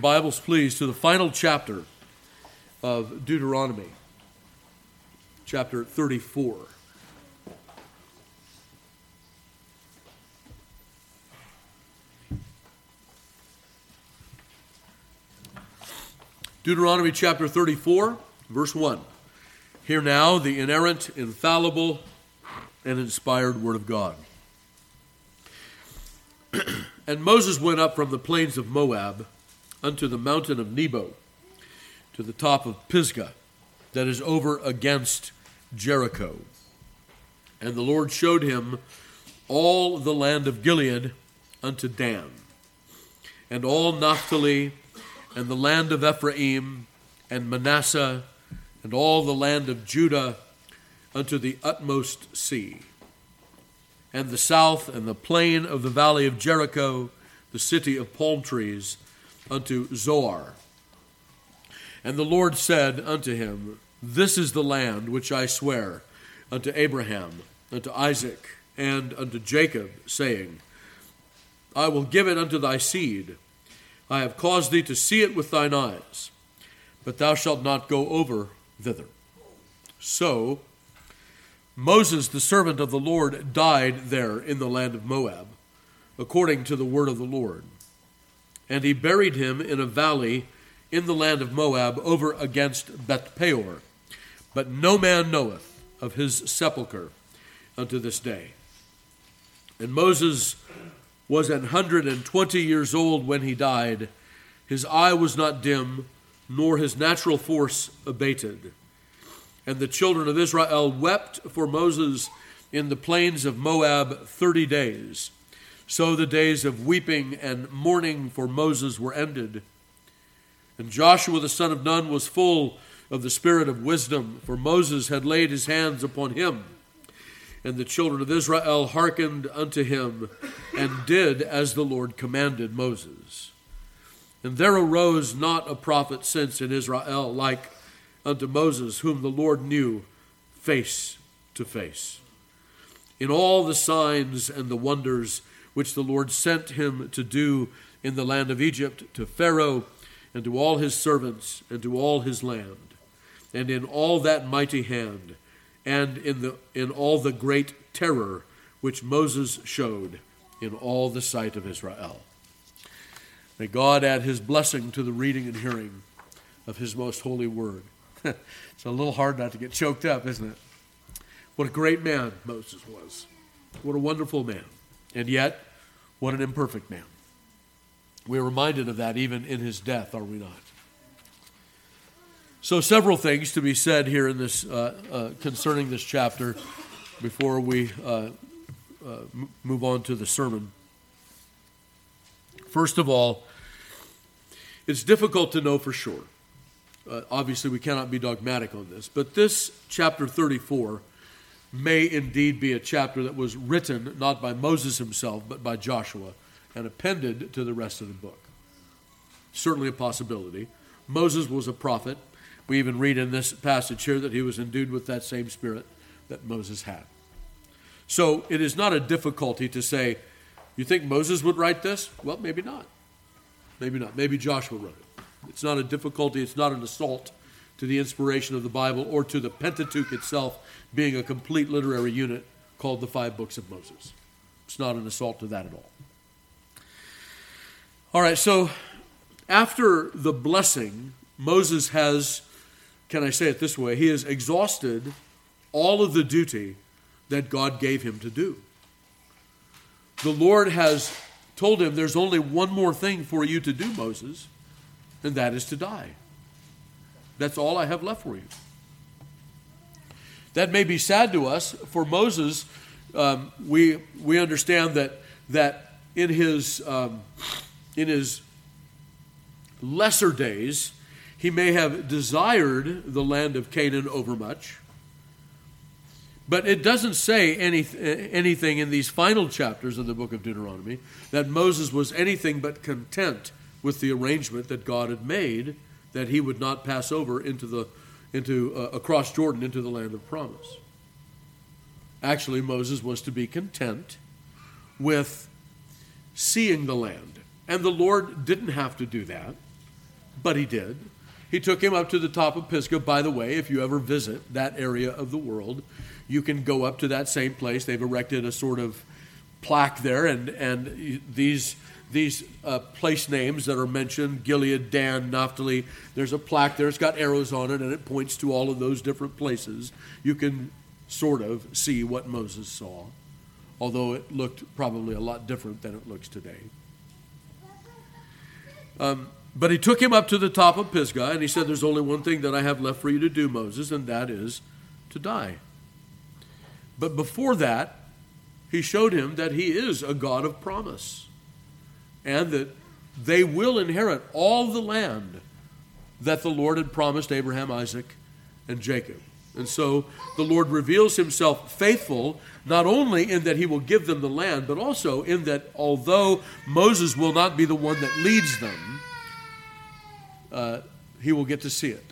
Bibles, please, to the final chapter of Deuteronomy, chapter 34. Deuteronomy chapter 34, verse 1. Hear now the inerrant, infallible, and inspired Word of God. and Moses went up from the plains of Moab unto the mountain of Nebo, to the top of Pisgah, that is over against Jericho. And the Lord showed him all the land of Gilead unto Dan, and all Naphtali, and the land of Ephraim, and Manasseh, and all the land of Judah unto the utmost sea, and the south, and the plain of the valley of Jericho, the city of palm trees, unto Zoar. And the Lord said unto him, This is the land which I swear unto Abraham, unto Isaac, and unto Jacob, saying, I will give it unto thy seed. I have caused thee to see it with thine eyes, but thou shalt not go over thither. So Moses, the servant of the Lord, died there in the land of Moab, according to the word of the Lord and he buried him in a valley in the land of Moab over against Beth Peor. But no man knoweth of his sepulchre unto this day. And Moses was an hundred and twenty years old when he died. His eye was not dim, nor his natural force abated. And the children of Israel wept for Moses in the plains of Moab thirty days. So the days of weeping and mourning for Moses were ended. And Joshua the son of Nun was full of the spirit of wisdom, for Moses had laid his hands upon him. And the children of Israel hearkened unto him and did as the Lord commanded Moses. And there arose not a prophet since in Israel like unto Moses, whom the Lord knew face to face. In all the signs and the wonders which the Lord sent him to do in the land of Egypt to Pharaoh and to all his servants and to all his land, and in all that mighty hand, and in, the, in all the great terror which Moses showed in all the sight of Israel. May God add his blessing to the reading and hearing of his most holy word. it's a little hard not to get choked up, isn't it? What a great man Moses was. What a wonderful man. And yet, what an imperfect man. We're reminded of that even in his death, are we not? So, several things to be said here in this uh, uh, concerning this chapter before we uh, uh move on to the sermon. First of all, it's difficult to know for sure. Uh, obviously, we cannot be dogmatic on this, but this chapter 34 may indeed be a chapter that was written not by Moses himself, but by Joshua and appended to the rest of the book. Certainly a possibility. Moses was a prophet. We even read in this passage here that he was endued with that same spirit that Moses had. So it is not a difficulty to say, you think Moses would write this? Well, maybe not. Maybe not. Maybe Joshua wrote it. It's not a difficulty, it's not an assault to the inspiration of the Bible or to the Pentateuch itself being a complete literary unit called the Five Books of Moses. It's not an assault to that at all. All right, so after the blessing, Moses has, can I say it this way, he has exhausted all of the duty that God gave him to do. The Lord has told him there's only one more thing for you to do, Moses, and that is to die. That's all I have left for you. That may be sad to us. For Moses, um, we, we understand that, that in, his, um, in his lesser days, he may have desired the land of Canaan overmuch. But it doesn't say any, anything in these final chapters of the book of Deuteronomy that Moses was anything but content with the arrangement that God had made that he would not pass over into the into uh, across Jordan into the land of promise. Actually, Moses was to be content with seeing the land, and the Lord didn't have to do that. but he did. He took him up to the top of Pisgah. By the way, if you ever visit that area of the world, you can go up to that same place. They've erected a sort of plaque there, and, and these, these uh, place names that are mentioned Gilead, Dan, Naphtali there's a plaque there. It's got arrows on it, and it points to all of those different places. You can sort of see what Moses saw, although it looked probably a lot different than it looks today. Um, but he took him up to the top of Pisgah, and he said, There's only one thing that I have left for you to do, Moses, and that is to die. But before that, he showed him that he is a God of promise and that they will inherit all the land that the Lord had promised Abraham, Isaac, and Jacob. And so the Lord reveals himself faithful, not only in that he will give them the land, but also in that although Moses will not be the one that leads them, uh, he will get to see it.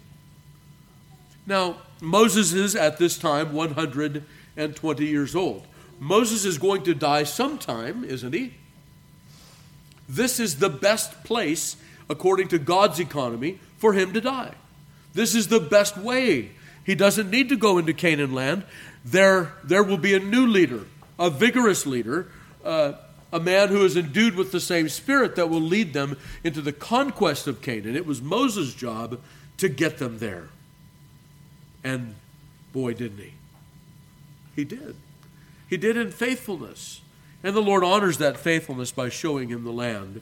Now, Moses is at this time 120 years old. Moses is going to die sometime, isn't he? This is the best place, according to God's economy, for him to die. This is the best way. He doesn't need to go into Canaan land. There, there will be a new leader, a vigorous leader, uh, a man who is endued with the same spirit that will lead them into the conquest of Canaan. It was Moses' job to get them there. And boy, didn't he! He did. He did in faithfulness. And the Lord honors that faithfulness by showing him the land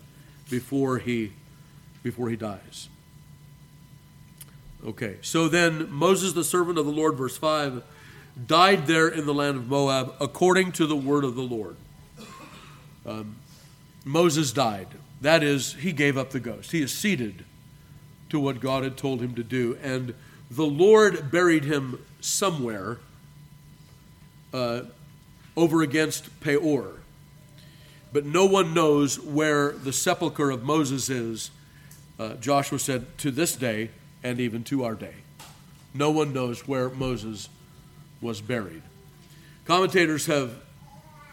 before he, before he dies. Okay, so then Moses, the servant of the Lord, verse 5, died there in the land of Moab according to the word of the Lord. Um, Moses died. That is, he gave up the ghost. He acceded to what God had told him to do. And the Lord buried him somewhere uh, over against Peor. But no one knows where the sepulchre of Moses is. Uh, Joshua said, to this day and even to our day. No one knows where Moses was buried. Commentators have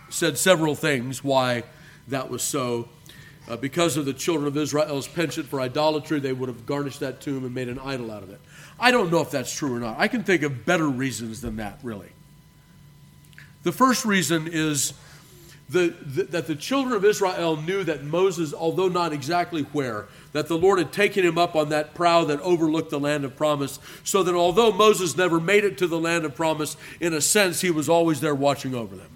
said several things why that was so. Uh, because of the children of Israel's penchant for idolatry, they would have garnished that tomb and made an idol out of it. I don't know if that's true or not. I can think of better reasons than that, really. The first reason is the, the, that the children of Israel knew that Moses, although not exactly where, that the Lord had taken him up on that prow that overlooked the land of promise, so that although Moses never made it to the land of promise, in a sense, he was always there watching over them.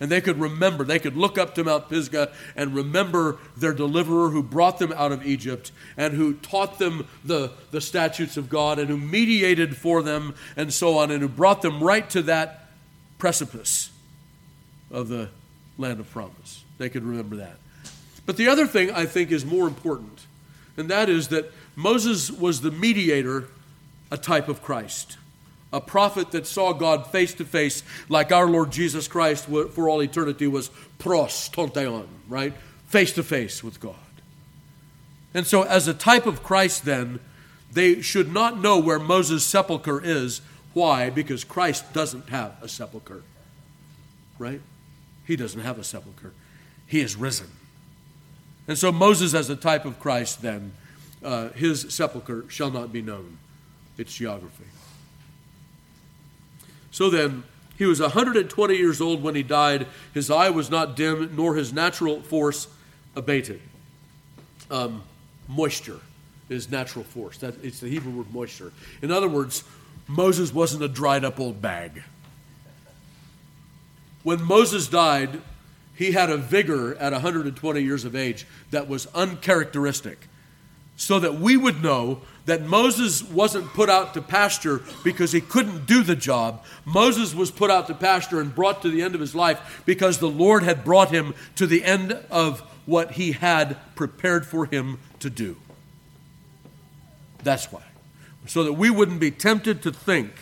And they could remember, they could look up to Mount Pisgah and remember their deliverer who brought them out of Egypt and who taught them the, the statutes of God and who mediated for them and so on and who brought them right to that precipice of the land of promise. They could remember that. But the other thing I think is more important, and that is that Moses was the mediator, a type of Christ a prophet that saw God face to face, like our Lord Jesus Christ for all eternity was pros ton theon, right? Face to face with God. And so, as a type of Christ, then, they should not know where Moses' sepulchre is. Why? Because Christ doesn't have a sepulchre, right? He doesn't have a sepulchre. He is risen. And so, Moses, as a type of Christ, then, uh, his sepulchre shall not be known. It's geography. So then, he was 120 years old when he died. His eye was not dim, nor his natural force abated. Um, moisture is natural force. That, it's the Hebrew word moisture. In other words, Moses wasn't a dried up old bag. When Moses died, he had a vigor at 120 years of age that was uncharacteristic, so that we would know that Moses wasn't put out to pasture because he couldn't do the job. Moses was put out to pasture and brought to the end of his life because the Lord had brought him to the end of what he had prepared for him to do. That's why. So that we wouldn't be tempted to think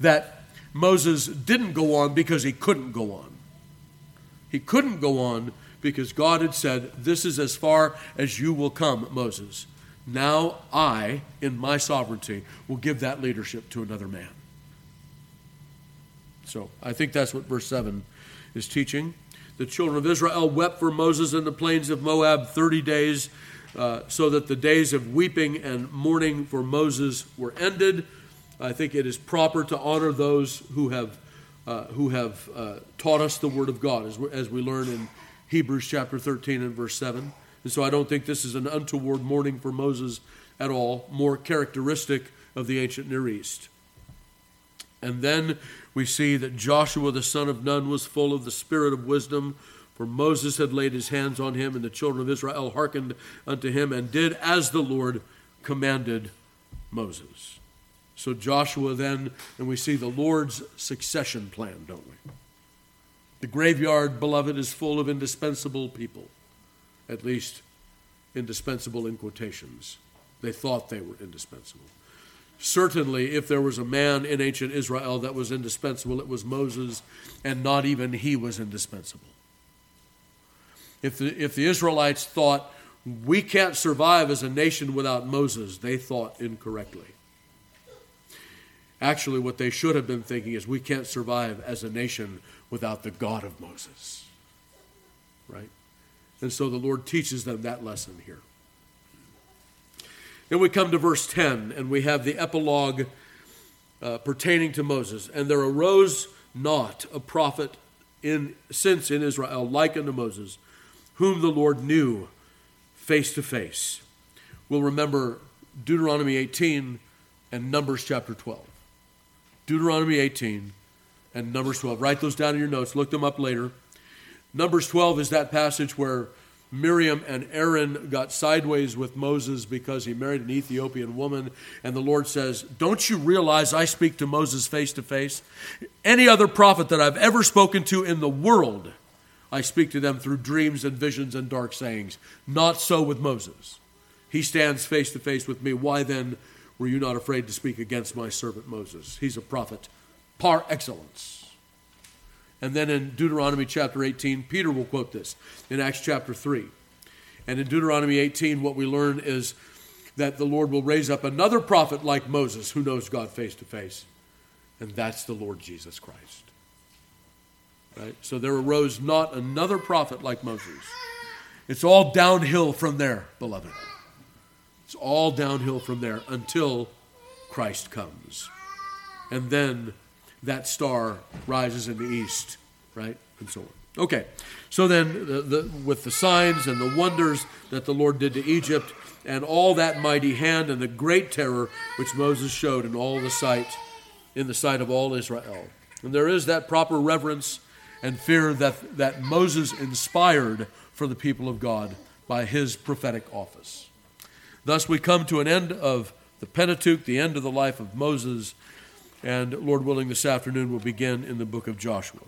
that Moses didn't go on because he couldn't go on. He couldn't go on because God had said, This is as far as you will come, Moses. Now I, in my sovereignty, will give that leadership to another man. So I think that's what verse 7 is teaching. The children of Israel wept for Moses in the plains of Moab 30 days. uh, so that the days of weeping and mourning for Moses were ended. I think it is proper to honor those who have, uh, who have uh, taught us the Word of God, as we, as we learn in Hebrews chapter 13 and verse 7. And so I don't think this is an untoward mourning for Moses at all, more characteristic of the ancient Near East. And then we see that Joshua the son of Nun was full of the spirit of wisdom, for Moses had laid his hands on him, and the children of Israel hearkened unto him and did as the Lord commanded Moses. So Joshua then, and we see the Lord's succession plan, don't we? The graveyard, beloved, is full of indispensable people, at least indispensable in quotations. They thought they were indispensable. Certainly, if there was a man in ancient Israel that was indispensable, it was Moses, and not even he was indispensable. If the, if the Israelites thought, we can't survive as a nation without Moses, they thought incorrectly. Actually, what they should have been thinking is, we can't survive as a nation without the God of Moses. Right? And so the Lord teaches them that lesson here. Then we come to verse 10, and we have the epilogue uh, pertaining to Moses. And there arose not a prophet in, since in Israel like unto Moses, whom the Lord knew face to face. We'll remember Deuteronomy 18 and Numbers chapter 12. Deuteronomy 18 and Numbers 12. Write those down in your notes, look them up later. Numbers 12 is that passage where Miriam and Aaron got sideways with Moses because he married an Ethiopian woman. And the Lord says, Don't you realize I speak to Moses face to face? Any other prophet that I've ever spoken to in the world, I speak to them through dreams and visions and dark sayings. Not so with Moses. He stands face to face with me. Why then were you not afraid to speak against my servant Moses? He's a prophet par excellence. And then in Deuteronomy chapter 18, Peter will quote this in Acts chapter 3. And in Deuteronomy 18, what we learn is that the Lord will raise up another prophet like Moses who knows God face to face. And that's the Lord Jesus Christ. Right? So there arose not another prophet like Moses. It's all downhill from there, beloved. It's all downhill from there until Christ comes. And then that star rises in the east, right? And so on. Okay, so then the, the, with the signs and the wonders that the Lord did to Egypt, and all that mighty hand and the great terror which Moses showed in all the sight, in the sight of all Israel. And there is that proper reverence and fear that, that Moses inspired for the people of God by his prophetic office. Thus, we come to an end of the Pentateuch, the end of the life of Moses, and Lord willing, this afternoon we'll begin in the book of Joshua.